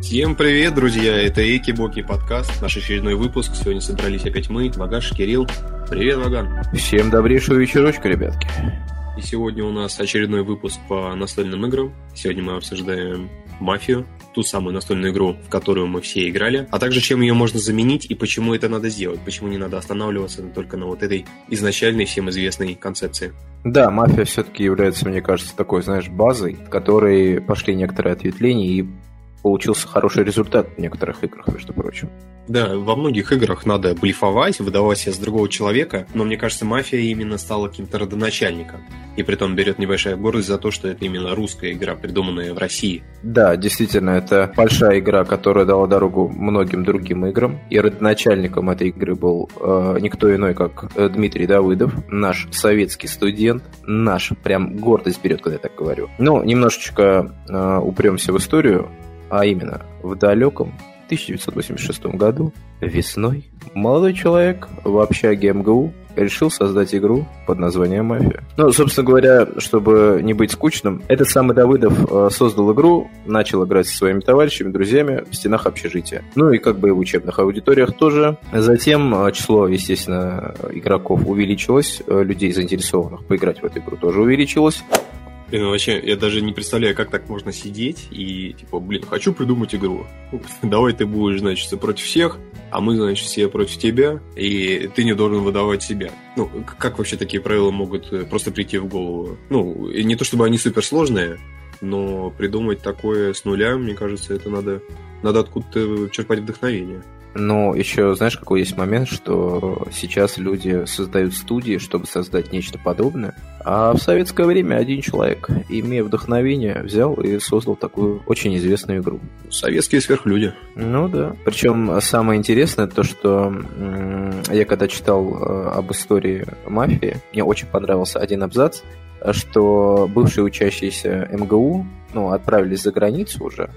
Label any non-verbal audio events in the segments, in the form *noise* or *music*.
Всем привет, друзья! Это Эки-Боки подкаст, наш очередной выпуск. Сегодня собрались опять мы, Вагаш, Кирилл. Привет, Ваган! Всем добрейшего вечерочка, ребятки! И сегодня у нас очередной выпуск по настольным играм. Сегодня мы обсуждаем «Мафию», ту самую настольную игру, в которую мы все играли, а также чем ее можно заменить и почему это надо сделать, почему не надо останавливаться только на вот этой изначальной всем известной концепции. Да, мафия все-таки является, мне кажется, такой, знаешь, базой, в которой пошли некоторые ответвления и получился хороший результат в некоторых играх, между прочим. Да, во многих играх надо блефовать, выдавать себя с другого человека, но мне кажется, мафия именно стала каким-то родоначальником. И при том берет небольшая гордость за то, что это именно русская игра, придуманная в России. Да, действительно, это большая игра, которая дала дорогу многим другим играм. И родоначальником этой игры был э, никто иной, как э, Дмитрий Давыдов, наш советский студент, наш, прям гордость берет, когда я так говорю. Ну, немножечко э, упремся в историю а именно в далеком 1986 году весной молодой человек в общаге МГУ решил создать игру под названием «Мафия». Ну, собственно говоря, чтобы не быть скучным, этот самый Давыдов э, создал игру, начал играть со своими товарищами, друзьями в стенах общежития. Ну и как бы в учебных аудиториях тоже. Затем э, число, естественно, игроков увеличилось, э, людей, заинтересованных поиграть в эту игру, тоже увеличилось. Блин, ну вообще, я даже не представляю, как так можно сидеть и, типа, блин, хочу придумать игру. *laughs* Давай ты будешь, значит, против всех, а мы, значит, все против тебя, и ты не должен выдавать себя. Ну, как вообще такие правила могут э, просто прийти в голову? Ну, не то чтобы они суперсложные, но придумать такое с нуля, мне кажется, это надо, надо откуда-то черпать вдохновение. Но еще, знаешь, какой есть момент, что сейчас люди создают студии, чтобы создать нечто подобное, а в советское время один человек, имея вдохновение, взял и создал такую очень известную игру. Советские сверхлюди. Ну да. Причем самое интересное то, что я когда читал э, об истории мафии, мне очень понравился один абзац, что бывшие учащиеся МГУ ну, отправились за границу уже,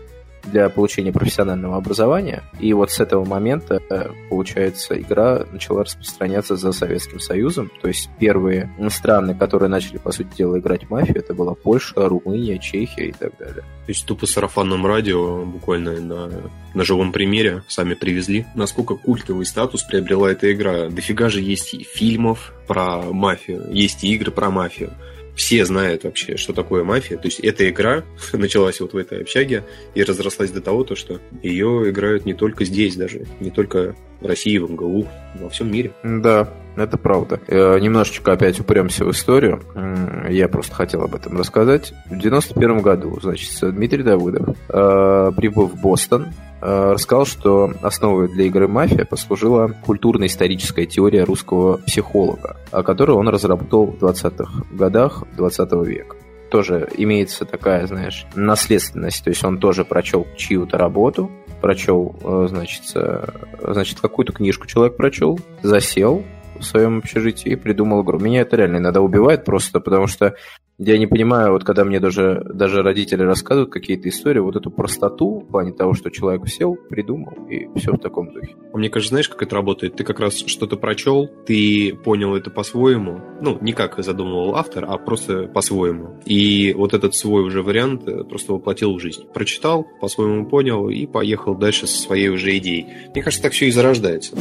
для получения профессионального образования. И вот с этого момента, э, получается, игра начала распространяться за Советским Союзом. То есть первые страны, которые начали, по сути дела, играть в мафию, это была Польша, Румыния, Чехия и так далее. То есть тупо сарафанным радио буквально на, на живом примере сами привезли. Насколько культовый статус приобрела эта игра. Дофига же есть и фильмов про мафию, есть и игры про мафию все знают вообще, что такое мафия. То есть эта игра *laughs* началась вот в этой общаге и разрослась до того, то, что ее играют не только здесь даже, не только в России, в МГУ, во всем мире. Да, это правда. Э, немножечко опять упремся в историю. Я просто хотел об этом рассказать. В 91 году, значит, Дмитрий Давыдов э, прибыл в Бостон, рассказал, что основой для игры «Мафия» послужила культурно-историческая теория русского психолога, которую он разработал в 20-х годах 20 века тоже имеется такая, знаешь, наследственность. То есть он тоже прочел чью-то работу, прочел, значит, значит какую-то книжку человек прочел, засел, в своем общежитии и придумал игру. Меня это реально иногда убивает просто, потому что я не понимаю, вот когда мне даже, даже родители рассказывают какие-то истории, вот эту простоту в плане того, что человек сел, придумал, и все в таком духе. А мне кажется, знаешь, как это работает? Ты как раз что-то прочел, ты понял это по-своему, ну, не как задумывал автор, а просто по-своему. И вот этот свой уже вариант э, просто воплотил в жизнь. Прочитал, по-своему понял и поехал дальше со своей уже идеей. Мне кажется, так все и зарождается.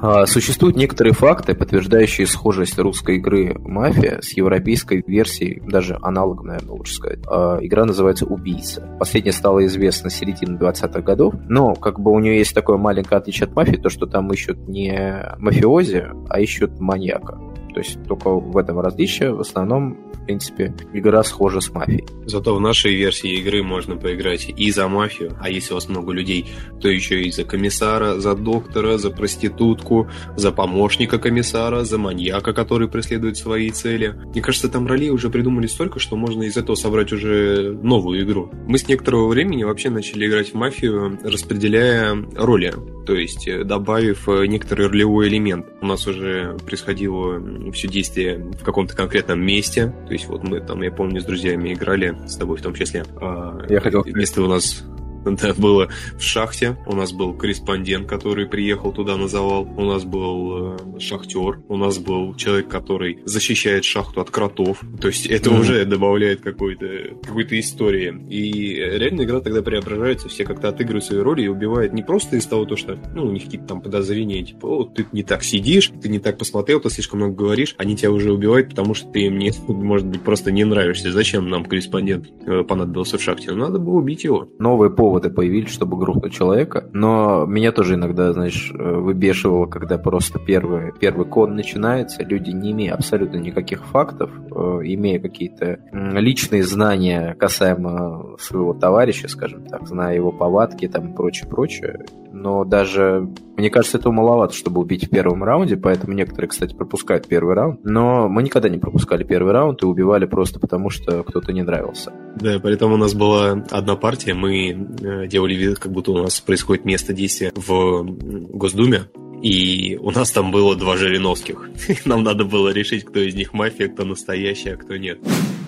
А, существуют некоторые факты, подтверждающие схожесть русской игры «Мафия» с европейской версией, даже аналогом, наверное, лучше сказать. А, игра называется «Убийца». Последняя стала известна середины 20-х годов, но как бы у нее есть такое маленькое отличие от «Мафии», то, что там ищут не мафиози, а ищут маньяка. То есть только в этом различие. В основном принципе, игра схожа с мафией. Зато в нашей версии игры можно поиграть и за мафию, а если у вас много людей, то еще и за комиссара, за доктора, за проститутку, за помощника комиссара, за маньяка, который преследует свои цели. Мне кажется, там ролей уже придумали столько, что можно из этого собрать уже новую игру. Мы с некоторого времени вообще начали играть в мафию, распределяя роли, то есть э, добавив э, некоторый ролевой элемент. У нас уже происходило все действие в каком-то конкретном месте, то есть вот мы там, я помню, с друзьями играли, с тобой в том числе. А, я хотел... Место у нас *laughs* Это было в шахте. У нас был корреспондент, который приехал туда на завал. У нас был э, шахтер. У нас был человек, который защищает шахту от кротов. То есть это mm-hmm. уже добавляет какой-то какой-то истории. И реально игра тогда преображается. Все как-то отыгрывают свои роли и убивают не просто из того, то, что ну, у них какие-то там подозрения, типа, о, ты не так сидишь, ты не так посмотрел, ты слишком много говоришь. Они тебя уже убивают, потому что ты им не, *laughs* может быть, просто не нравишься. Зачем нам корреспондент э, понадобился в шахте? Ну, надо было убить его. Новые поводы появились, чтобы грохнуть человека. Но меня тоже иногда, знаешь, э, выбешивало, когда просто первый, первый кон начинается, люди, не имея абсолютно никаких фактов, э, имея какие-то личные знания касаемо своего товарища, скажем так, зная его повадки там и прочее, прочее, но даже, мне кажется, этого маловато, чтобы убить в первом раунде, поэтому некоторые, кстати, пропускают первый раунд, но мы никогда не пропускали первый раунд и убивали просто потому, что кто-то не нравился. Да, поэтому у нас была одна партия, мы э, делали вид, как будто у нас происходит место действия в Госдуме, и у нас там было два Жириновских. *laughs* Нам надо было решить, кто из них мафия, кто настоящий, а кто нет.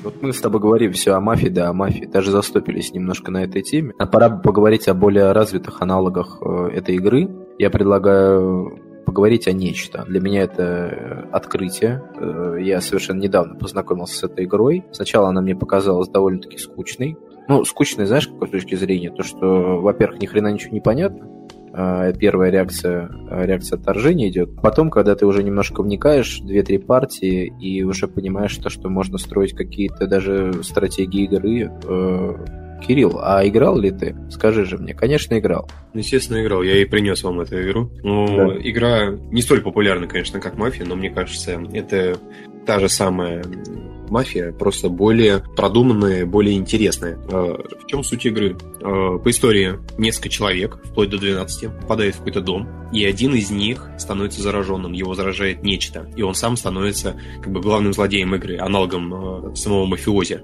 Вот мы с тобой говорим все о мафии, да, о мафии. Даже застопились немножко на этой теме. А пора бы поговорить о более развитых аналогах э, этой игры. Я предлагаю поговорить о нечто. Для меня это э, открытие. Э, я совершенно недавно познакомился с этой игрой. Сначала она мне показалась довольно-таки скучной. Ну, скучной, знаешь, какой точки зрения? То, что, во-первых, ни хрена ничего не понятно. А, первая реакция, реакция отторжения идет. Потом, когда ты уже немножко вникаешь, 2-3 партии, и уже понимаешь то, что можно строить какие-то даже стратегии игры, э, Кирилл, а играл ли ты? Скажи же мне. Конечно, играл. Естественно, играл. Я и принес вам эту игру. Ну, да. игра не столь популярна, конечно, как мафия, но мне кажется, это та же самая мафия, просто более продуманная, более интересная. А, в чем суть игры? А, по истории несколько человек, вплоть до 12, попадают в какой-то дом, и один из них становится зараженным, его заражает нечто, и он сам становится как бы главным злодеем игры, аналогом а, самого мафиози.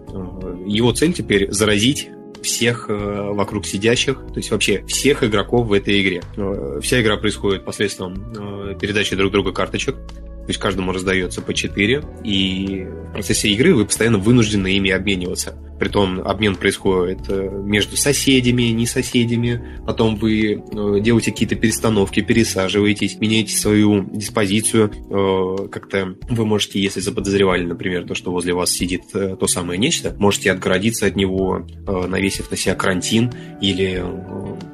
Его цель теперь заразить всех вокруг сидящих, то есть вообще всех игроков в этой игре. Вся игра происходит посредством передачи друг друга карточек. То есть каждому раздается по 4, и в процессе игры вы постоянно вынуждены ими обмениваться. Притом обмен происходит э, между соседями, не соседями. Потом вы э, делаете какие-то перестановки, пересаживаетесь, меняете свою диспозицию. Э, как-то вы можете, если заподозревали, например, то, что возле вас сидит то самое нечто, можете отгородиться от него, навесив на себя карантин или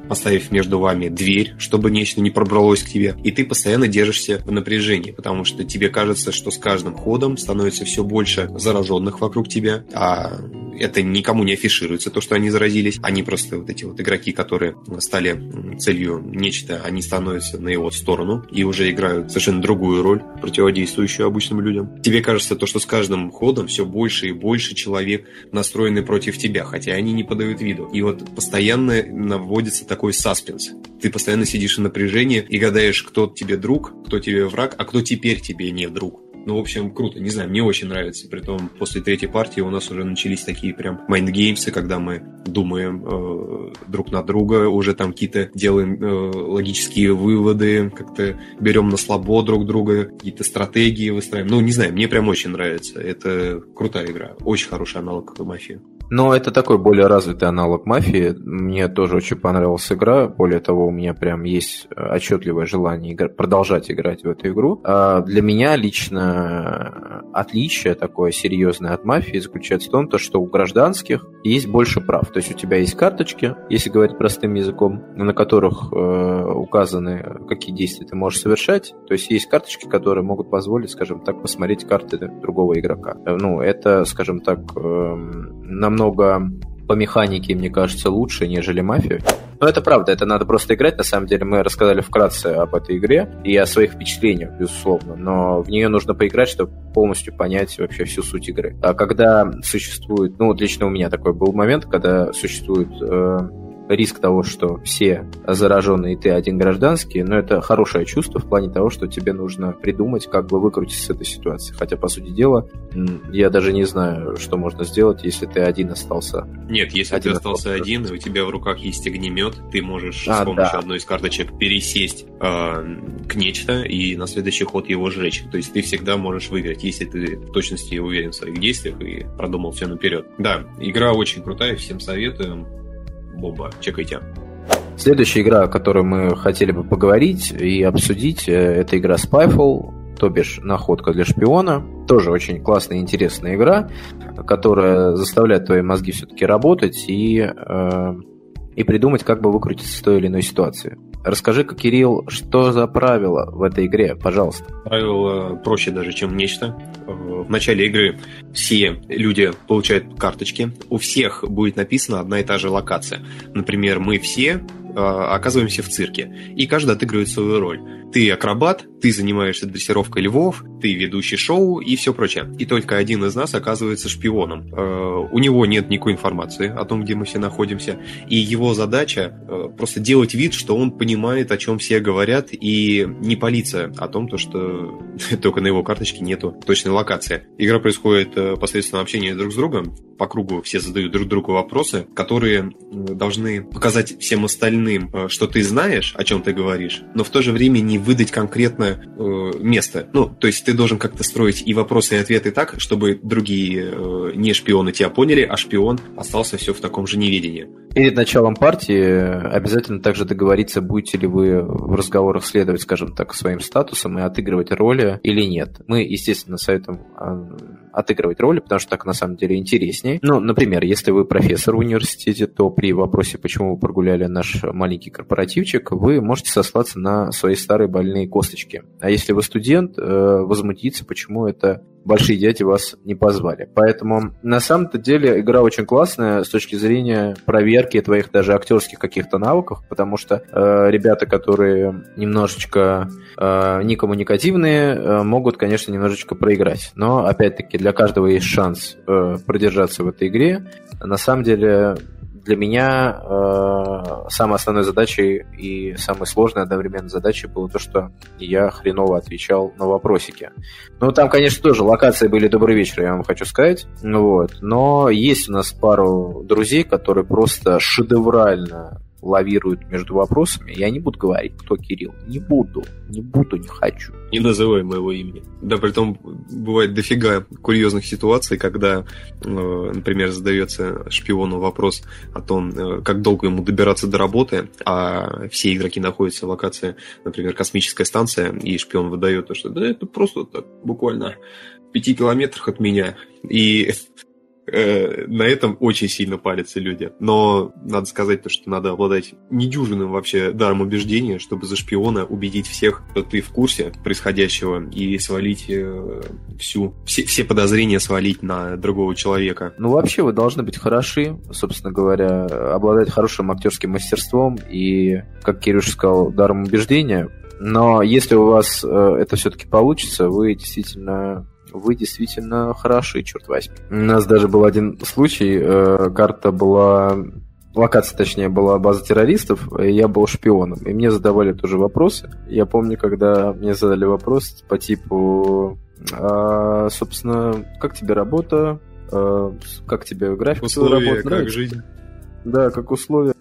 поставив между вами дверь, чтобы нечто не пробралось к тебе. И ты постоянно держишься в напряжении, потому что тебе кажется, что с каждым ходом становится все больше зараженных вокруг тебя, а это никому не афишируется, то, что они заразились. Они просто вот эти вот игроки, которые стали целью нечто, они становятся на его сторону и уже играют совершенно другую роль, противодействующую обычным людям. Тебе кажется то, что с каждым ходом все больше и больше человек настроены против тебя, хотя они не подают виду. И вот постоянно наводится такой саспенс. Ты постоянно сидишь в напряжении и гадаешь, кто тебе друг, кто тебе враг, а кто теперь тебе не друг. Ну, в общем, круто. Не знаю, мне очень нравится. Притом, после третьей партии у нас уже начались такие прям mind games ы, когда мы думаем э, друг на друга, уже там какие-то делаем э, логические выводы, как-то берем на слабо друг друга, какие-то стратегии выстраиваем. Ну, не знаю, мне прям очень нравится. Это крутая игра. Очень хороший аналог мафии. Но это такой более развитый аналог мафии. Мне тоже очень понравилась игра. Более того, у меня прям есть отчетливое желание игр... продолжать играть в эту игру. А для меня лично отличие такое серьезное от мафии заключается в том, то, что у гражданских есть больше прав. То есть у тебя есть карточки, если говорить простым языком, на которых э, указаны, какие действия ты можешь совершать. То есть есть карточки, которые могут позволить, скажем так, посмотреть карты другого игрока. Ну, это, скажем так, э, намного по механике, мне кажется, лучше, нежели мафия. Но это правда, это надо просто играть. На самом деле мы рассказали вкратце об этой игре и о своих впечатлениях, безусловно. Но в нее нужно поиграть, чтобы полностью понять вообще всю суть игры. А когда существует, ну лично у меня такой был момент, когда существует э, риск того, что все заражены и ты один гражданский, но это хорошее чувство в плане того, что тебе нужно придумать, как бы выкрутиться с этой ситуации. Хотя, по сути дела, я даже не знаю, что можно сделать, если ты один остался. Нет, если один ты остался, остался один, у тебя в руках есть огнемет, ты можешь а, с помощью да. одной из карточек пересесть э, к нечто и на следующий ход его сжечь. То есть ты всегда можешь выиграть, если ты в точности уверен в своих действиях и продумал все наперед. Да, игра очень крутая, всем советуем бомба. Чекайте. Следующая игра, о которой мы хотели бы поговорить и обсудить, э, это игра Spyfall, то бишь находка для шпиона. Тоже очень классная и интересная игра, которая заставляет твои мозги все-таки работать и, э, и придумать, как бы выкрутиться из той или иной ситуации. Расскажи-ка, Кирилл, что за правила в этой игре, пожалуйста. Правила проще даже, чем нечто. В начале игры все люди получают карточки. У всех будет написана одна и та же локация. Например, мы все э, оказываемся в цирке, и каждый отыгрывает свою роль. Ты акробат, ты занимаешься дрессировкой львов, ты ведущий шоу и все прочее. И только один из нас оказывается шпионом. Э, у него нет никакой информации о том, где мы все находимся, и его задача э, просто делать вид, что он понимает, о чем все говорят, и не палиться о том, то, что *laughs* только на его карточке нету точной локации. Игра происходит э, посредством общения друг с другом. По кругу все задают друг другу вопросы, которые должны показать всем остальным, что ты знаешь, о чем ты говоришь, но в то же время не выдать конкретное э, место. Ну, то есть ты должен как-то строить и вопросы, и ответы так, чтобы другие э, не шпионы тебя поняли, а шпион остался все в таком же неведении. Перед началом партии обязательно также договориться, будете ли вы в разговорах следовать, скажем так, своим статусам и отыгрывать роли или нет. Мы, естественно, советуем а, отыгрывать роли, потому что так на самом деле интереснее. Ну, например, если вы профессор в университете, то при вопросе, почему вы прогуляли наш маленький корпоративчик, вы можете сослаться на свои старые больные косточки. А если вы студент, э, возмутиться, почему это большие дяди вас не позвали. Поэтому на самом-то деле игра очень классная с точки зрения проверки твоих даже актерских каких-то навыков, потому что э, ребята, которые немножечко э, некоммуникативные, э, могут, конечно, немножечко проиграть. Но опять-таки для каждого есть шанс э, продержаться в этой игре. На самом деле для меня э, самой основной задачей и самой сложной одновременно задачей было то, что я хреново отвечал на вопросики. Ну, там, конечно, тоже локации были «Добрый вечер», я вам хочу сказать. Ну, вот. Но есть у нас пару друзей, которые просто шедеврально лавируют между вопросами. Я не буду говорить, кто Кирилл. Не буду. Не буду, не хочу. Не называй моего имени. Да, при том бывает дофига курьезных ситуаций, когда, э, например, задается шпиону вопрос о том, э, как долго ему добираться до работы, а все игроки находятся в локации, например, космическая станция, и шпион выдает то, что да это просто так, буквально пяти километрах от меня. И Э, на этом очень сильно палятся люди. Но надо сказать то, что надо обладать недюжинным вообще даром убеждения, чтобы за шпиона убедить всех, что ты в курсе происходящего, и свалить э, всю, все, все подозрения свалить на другого человека. Ну, вообще, вы должны быть хороши, собственно говоря, обладать хорошим актерским мастерством и, как Кирюш сказал, даром убеждения. Но если у вас э, это все-таки получится, вы действительно вы действительно хороши, черт возьми. У нас даже был один случай, э, карта была локация, точнее, была база террористов, и я был шпионом. И мне задавали тоже вопросы. Я помню, когда мне задали вопрос по типу, а, собственно, как тебе работа, а, как тебе график условия, как жизнь. Да, как условия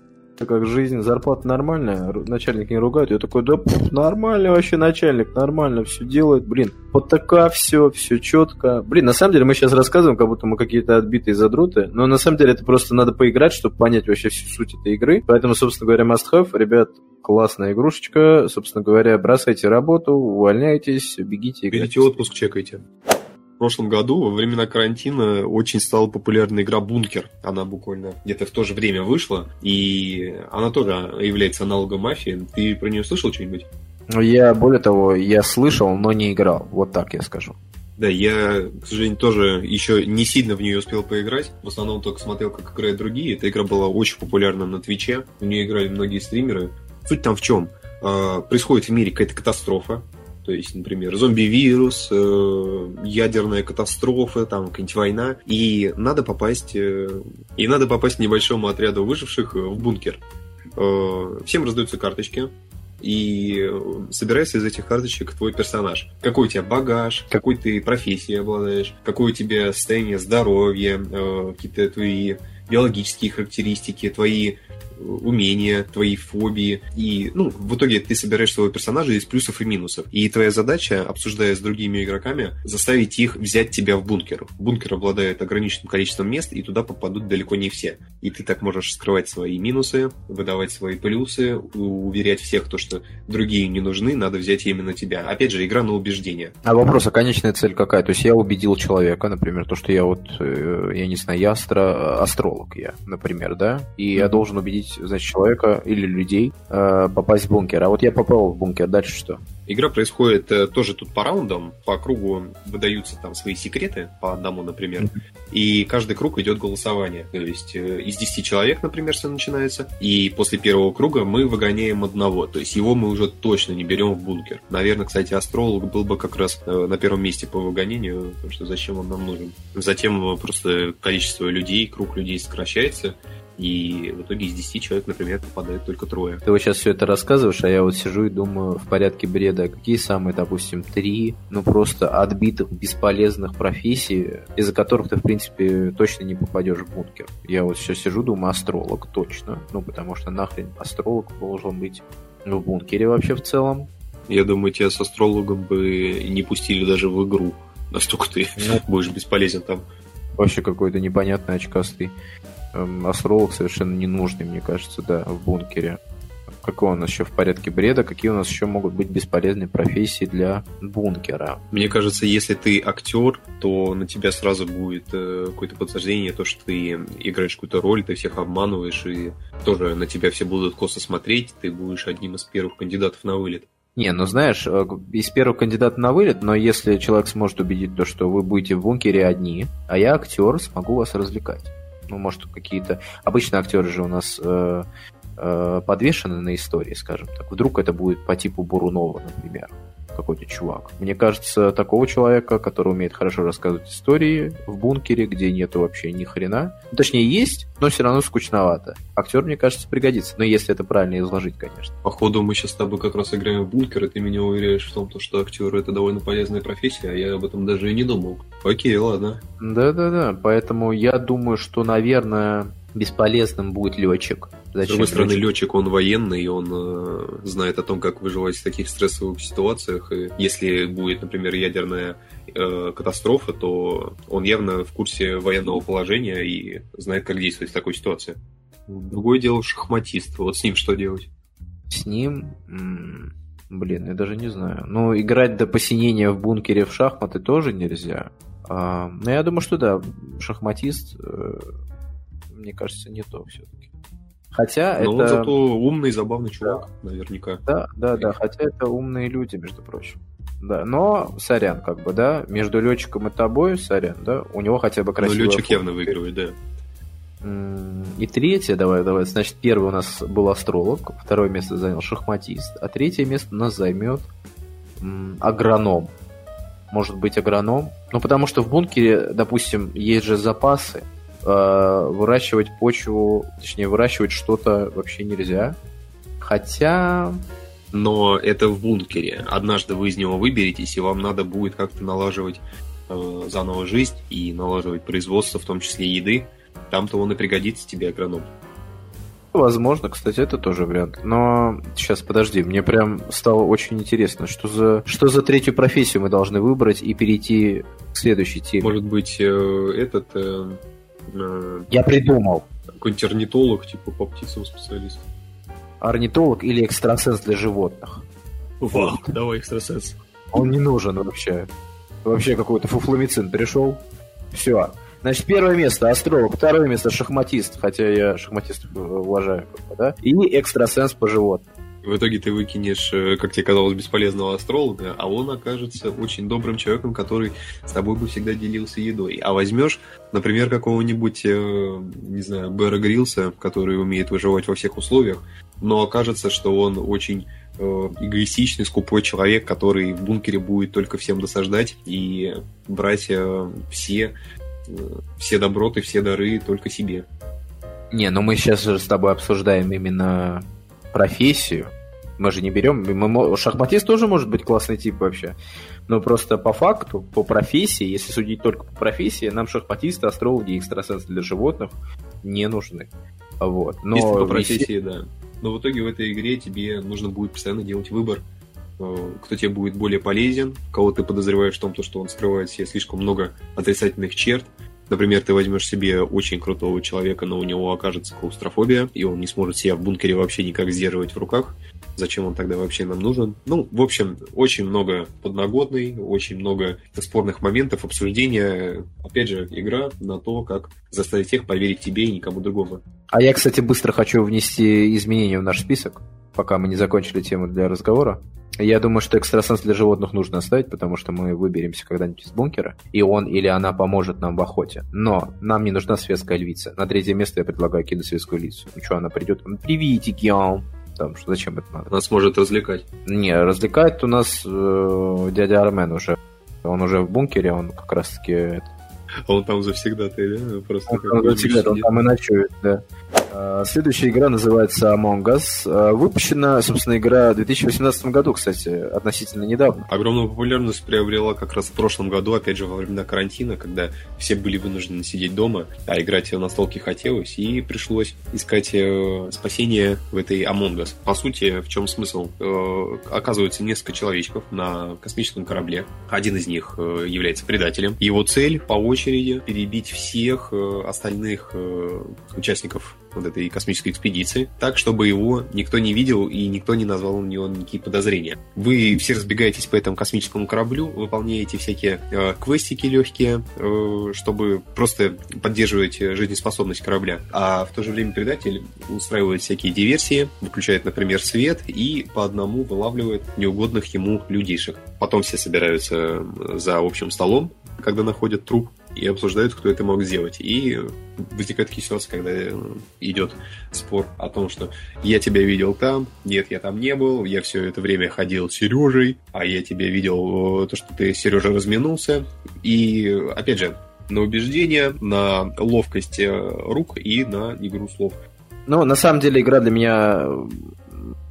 как жизнь, зарплата нормальная, начальник не ругает. Я такой, да пф, нормально вообще начальник, нормально все делает, блин. Вот такая все, все четко. Блин, на самом деле мы сейчас рассказываем, как будто мы какие-то отбитые задруты, но на самом деле это просто надо поиграть, чтобы понять вообще всю суть этой игры. Поэтому, собственно говоря, must have. Ребят, классная игрушечка. Собственно говоря, бросайте работу, увольняйтесь, бегите. Берите отпуск, чекайте прошлом году, во времена карантина, очень стала популярна игра «Бункер». Она буквально где-то в то же время вышла, и она тоже является аналогом мафии. Ты про нее слышал что-нибудь? Я, более того, я слышал, но не играл. Вот так я скажу. Да, я, к сожалению, тоже еще не сильно в нее успел поиграть. В основном только смотрел, как играют другие. Эта игра была очень популярна на Твиче. В нее играли многие стримеры. Суть там в чем? А, происходит в мире какая-то катастрофа. То есть, например, зомби-вирус, э, ядерная катастрофа, там какая-нибудь война. И надо попасть, э, и надо попасть небольшому отряду выживших в бункер. Э, всем раздаются карточки, и собирается из этих карточек твой персонаж. Какой у тебя багаж, какой ты профессией обладаешь, какое у тебя состояние здоровья, какие-то твои биологические характеристики, твои умения, твои фобии. И, ну, в итоге ты собираешь своего персонажа из плюсов и минусов. И твоя задача, обсуждая с другими игроками, заставить их взять тебя в бункер. Бункер обладает ограниченным количеством мест, и туда попадут далеко не все. И ты так можешь скрывать свои минусы, выдавать свои плюсы, уверять всех, то, что другие не нужны, надо взять именно тебя. Опять же, игра на убеждение. А вопрос, а конечная цель какая? То есть я убедил человека, например, то, что я вот, э, я не знаю, я астро... астролог я, например, да, и я должен убедить значит, человека или людей э, попасть в бункер. А вот я попал в бункер, дальше что? Игра происходит э, тоже тут по раундам, по кругу выдаются там свои секреты, по одному, например, и каждый круг идет голосование. То есть э, из 10 человек, например, все начинается, и после первого круга мы выгоняем одного, то есть его мы уже точно не берем в бункер. Наверное, кстати, астролог был бы как раз э, на первом месте по выгонению, потому что зачем он нам нужен. Затем просто количество людей, круг людей сокращается, и в итоге из 10 человек, например, попадает только трое. Ты вот сейчас все это рассказываешь, а я вот сижу и думаю в порядке бреда, какие самые, допустим, три, ну просто отбитых, бесполезных профессий, из-за которых ты, в принципе, точно не попадешь в бункер. Я вот сейчас сижу, думаю, астролог, точно. Ну, потому что нахрен астролог должен быть в бункере вообще в целом. Я думаю, тебя с астрологом бы не пустили даже в игру. Настолько ты ну, будешь бесполезен там. Вообще какой-то непонятный очкастый. Эм, астролог совершенно ненужный, мне кажется, да, в бункере. Какой у нас еще в порядке бреда? Какие у нас еще могут быть бесполезные профессии для бункера? Мне кажется, если ты актер, то на тебя сразу будет э, какое-то подтверждение, то, что ты играешь какую-то роль, ты всех обманываешь, и тоже на тебя все будут косо смотреть, ты будешь одним из первых кандидатов на вылет. Не, ну знаешь, э, из первого кандидата на вылет, но если человек сможет убедить то, что вы будете в бункере одни, а я актер, смогу вас развлекать ну, может, какие-то... Обычно актеры же у нас э, э, подвешены на истории, скажем так. Вдруг это будет по типу Бурунова, например какой-то чувак. Мне кажется, такого человека, который умеет хорошо рассказывать истории в бункере, где нету вообще ни хрена. Ну, точнее, есть, но все равно скучновато. Актер, мне кажется, пригодится. Но если это правильно изложить, конечно. Походу, мы сейчас с тобой как раз играем в бункер, и ты меня уверяешь в том, что актер это довольно полезная профессия, а я об этом даже и не думал. Окей, ладно. Да-да-да, поэтому я думаю, что, наверное, бесполезным будет летчик. Зачем С другой стороны, летчик, он военный, и он э, знает о том, как выживать в таких стрессовых ситуациях. И если будет, например, ядерная э, катастрофа, то он явно в курсе военного положения и знает, как действовать в такой ситуации. Другое дело шахматист. Вот с ним что делать? С ним... Блин, я даже не знаю. Ну, играть до посинения в бункере в шахматы тоже нельзя. А, но я думаю, что да, шахматист, э, мне кажется, не то все-таки. Хотя Но это... он зато умный, забавный чувак, да. наверняка. Да, да, да, хотя это умные люди, между прочим. Да, но, сорян, как бы, да, между летчиком и тобой, сорян, да, у него хотя бы красивый. Но летчик явно выигрывает, да. И третье, давай, давай, значит, первый у нас был астролог, второе место занял шахматист, а третье место у нас займет агроном. Может быть, агроном? Ну, потому что в бункере, допустим, есть же запасы, э, выращивать почву, точнее, выращивать что-то вообще нельзя. Хотя... Но это в бункере. Однажды вы из него выберетесь, и вам надо будет как-то налаживать э, заново жизнь и налаживать производство, в том числе еды. Там-то он и пригодится тебе агроном. Возможно, кстати, это тоже вариант. Но сейчас, подожди, мне прям стало очень интересно, что за, что за третью профессию мы должны выбрать и перейти к следующей теме. Может быть, э, этот э, я придумал. Какой-нибудь орнитолог, типа по птицам специалист. Орнитолог или экстрасенс для животных. Вау, давай экстрасенс. Он не нужен вообще. Вообще какой-то фуфломицин пришел. Все. Значит, первое место астролог, второе место шахматист, хотя я шахматистов уважаю, да, и экстрасенс по животным. В итоге ты выкинешь, э, как тебе казалось, бесполезного астролога, а он окажется очень добрым человеком, который с тобой бы всегда делился едой. А возьмешь, например, какого-нибудь, э, не знаю, Бэра Грилса, который умеет выживать во всех условиях, но окажется, что он очень э, эгоистичный, скупой человек, который в бункере будет только всем досаждать и брать все, все доброты, все дары только себе. Не, ну мы сейчас же с тобой обсуждаем именно профессию. Мы же не берем... Мы, шахматист тоже может быть классный тип вообще. Но просто по факту, по профессии, если судить только по профессии, нам шахматисты, астрологи, экстрасенсы для животных не нужны. Вот. Но Если по профессии, да. Но в итоге в этой игре тебе нужно будет постоянно делать выбор, э, кто тебе будет более полезен, кого ты подозреваешь в том, что он скрывает себе слишком много отрицательных черт, Например, ты возьмешь себе очень крутого человека, но у него окажется клаустрофобия, и он не сможет себя в бункере вообще никак сдерживать в руках. Зачем он тогда вообще нам нужен? Ну, в общем, очень много подноготной, очень много спорных моментов, обсуждения. Опять же, игра на то, как заставить всех поверить тебе и никому другому. А я, кстати, быстро хочу внести изменения в наш список, пока мы не закончили тему для разговора. Я думаю, что экстрасенс для животных нужно оставить, потому что мы выберемся когда-нибудь из бункера, и он или она поможет нам в охоте. Но нам не нужна светская львица. На третье место я предлагаю кинуть светскую лицу. Ну что, она придет? Приветики, там, что, зачем это надо? Нас может развлекать. Не, развлекает у нас э, дядя Армен уже. Он уже в бункере, он как раз-таки... Он там завсегда ты, да? Просто он там завсегда, он там и ночует, да. А, следующая игра называется Among Us. А, выпущена, собственно, игра в 2018 году, кстати, относительно недавно. Огромную популярность приобрела как раз в прошлом году, опять же, во времена карантина, когда все были вынуждены сидеть дома, а играть на столке хотелось, и пришлось искать э, спасение в этой Among Us. По сути, в чем смысл? Э, оказывается несколько человечков на космическом корабле. Один из них э, является предателем. Его цель по очереди перебить всех остальных участников вот этой космической экспедиции, так, чтобы его никто не видел и никто не назвал на него никакие подозрения. Вы все разбегаетесь по этому космическому кораблю, выполняете всякие э, квестики легкие, э, чтобы просто поддерживать жизнеспособность корабля. А в то же время предатель устраивает всякие диверсии, выключает, например, свет и по одному вылавливает неугодных ему людишек. Потом все собираются за общим столом, когда находят труп, и обсуждают, кто это мог сделать. И возникает такие ситуации, когда э, идет спор о том, что я тебя видел там, нет, я там не был, я все это время ходил с Сережей, а я тебя видел э, то, что ты Сережа разминулся. И, опять же, на убеждение, на ловкость э, рук и на игру слов. Ну, на самом деле, игра для меня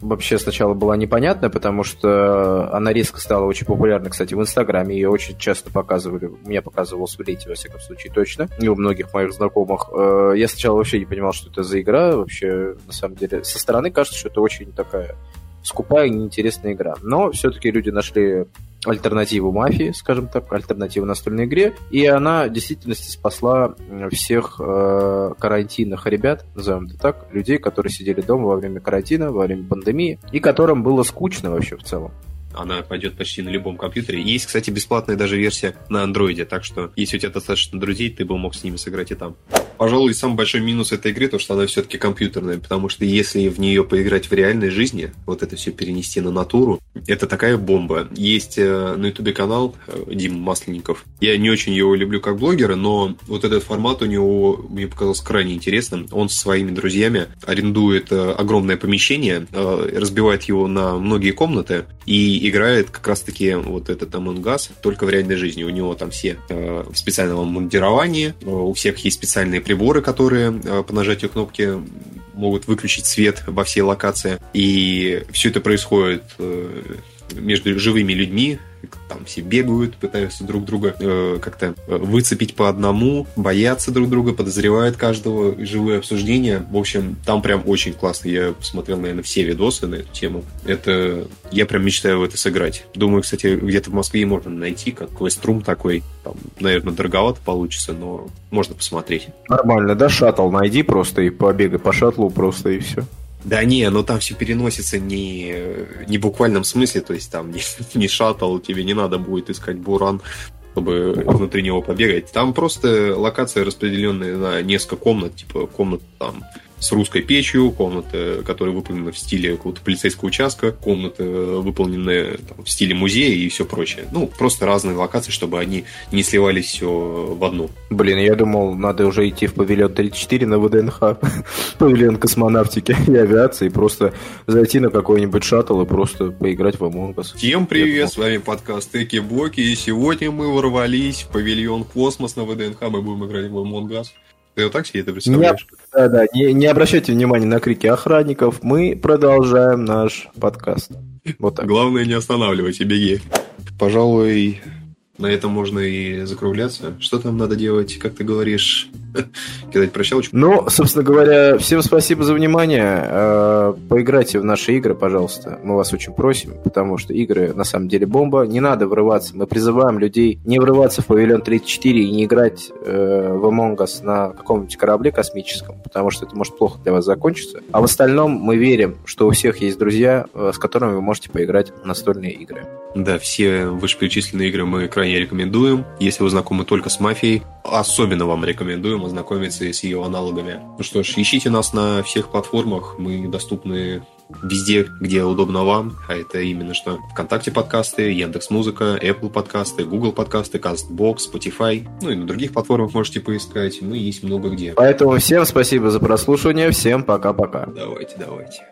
вообще сначала была непонятная, потому что она резко стала очень популярной, кстати, в Инстаграме. Ее очень часто показывали. Меня показывал Свелите, во всяком случае, точно. И у многих моих знакомых. Э, я сначала вообще не понимал, что это за игра. Вообще, на самом деле, со стороны кажется, что это очень такая скупая неинтересная игра. Но все-таки люди нашли альтернативу мафии, скажем так, альтернативу настольной игре, и она в действительности спасла всех э, карантинных ребят, назовем это так, людей, которые сидели дома во время карантина, во время пандемии, и которым было скучно вообще в целом. Она пойдет почти на любом компьютере. Есть, кстати, бесплатная даже версия на андроиде, так что если у тебя достаточно друзей, ты бы мог с ними сыграть и там. Пожалуй, самый большой минус этой игры то, что она все-таки компьютерная, потому что если в нее поиграть в реальной жизни, вот это все перенести на натуру, это такая бомба. Есть э, на ютубе канал э, Дима Масленников. Я не очень его люблю как блогера, но вот этот формат у него мне показался крайне интересным. Он со своими друзьями арендует э, огромное помещение, разбивает его на многие комнаты и играет как раз-таки вот этот Among Us только в реальной жизни. У него там все в специальном мундировании, у всех есть специальные приборы, которые э, по нажатию кнопки могут выключить свет во всей локации. И все это происходит э, между живыми людьми, там все бегают, пытаются друг друга э, как-то э, выцепить по одному, боятся друг друга, подозревают каждого, живые обсуждения. В общем, там прям очень классно. Я посмотрел, наверное, все видосы на эту тему. Это... Я прям мечтаю в это сыграть. Думаю, кстати, где-то в Москве можно найти, как квеструм такой. Там, наверное, дороговато получится, но можно посмотреть. Нормально, да? Шаттл найди просто и побегай по шаттлу просто и все. Да не, но там все переносится не, не в буквальном смысле, то есть там *laughs* не, не шаттл, тебе не надо будет искать буран, чтобы внутри него побегать. Там просто локация распределенная на несколько комнат, типа комнат там с русской печью, комната, которая выполнена в стиле какого-то полицейского участка, комната, выполненная там, в стиле музея и все прочее. Ну, просто разные локации, чтобы они не сливались все в одну. Блин, я думал, надо уже идти в павильон 34 на ВДНХ, *laughs* павильон космонавтики и авиации, просто зайти на какой-нибудь шаттл и просто поиграть в Among Us. Всем привет, с вами подкаст Эки Боки, и сегодня мы ворвались в павильон Космос на ВДНХ, мы будем играть в Among Us. Ты вот так себе это представляешь? Не, да, да, не, не обращайте внимания на крики охранников. Мы продолжаем наш подкаст. Вот так. Главное, не останавливайся, беги. Пожалуй, на этом можно и закругляться. Что там надо делать, как ты говоришь, кидать прощалочку. Ну, собственно говоря, всем спасибо за внимание. Э, поиграйте в наши игры, пожалуйста. Мы вас очень просим, потому что игры на самом деле бомба. Не надо врываться. Мы призываем людей не врываться в павильон 34 и не играть э, в Among Us на каком-нибудь корабле космическом, потому что это может плохо для вас закончиться. А в остальном мы верим, что у всех есть друзья, э, с которыми вы можете поиграть в настольные игры. Да, все вышеперечисленные игры мы крайне рекомендуем. Если вы знакомы только с мафией, особенно вам рекомендуем ознакомиться с ее аналогами. Ну что ж, ищите нас на всех платформах. Мы доступны везде, где удобно вам, а это именно что ВКонтакте подкасты, Яндекс Музыка, Apple подкасты, Google подкасты, CastBox, Spotify, ну и на других платформах можете поискать, мы есть много где. Поэтому всем спасибо за прослушивание, всем пока-пока. Давайте, давайте.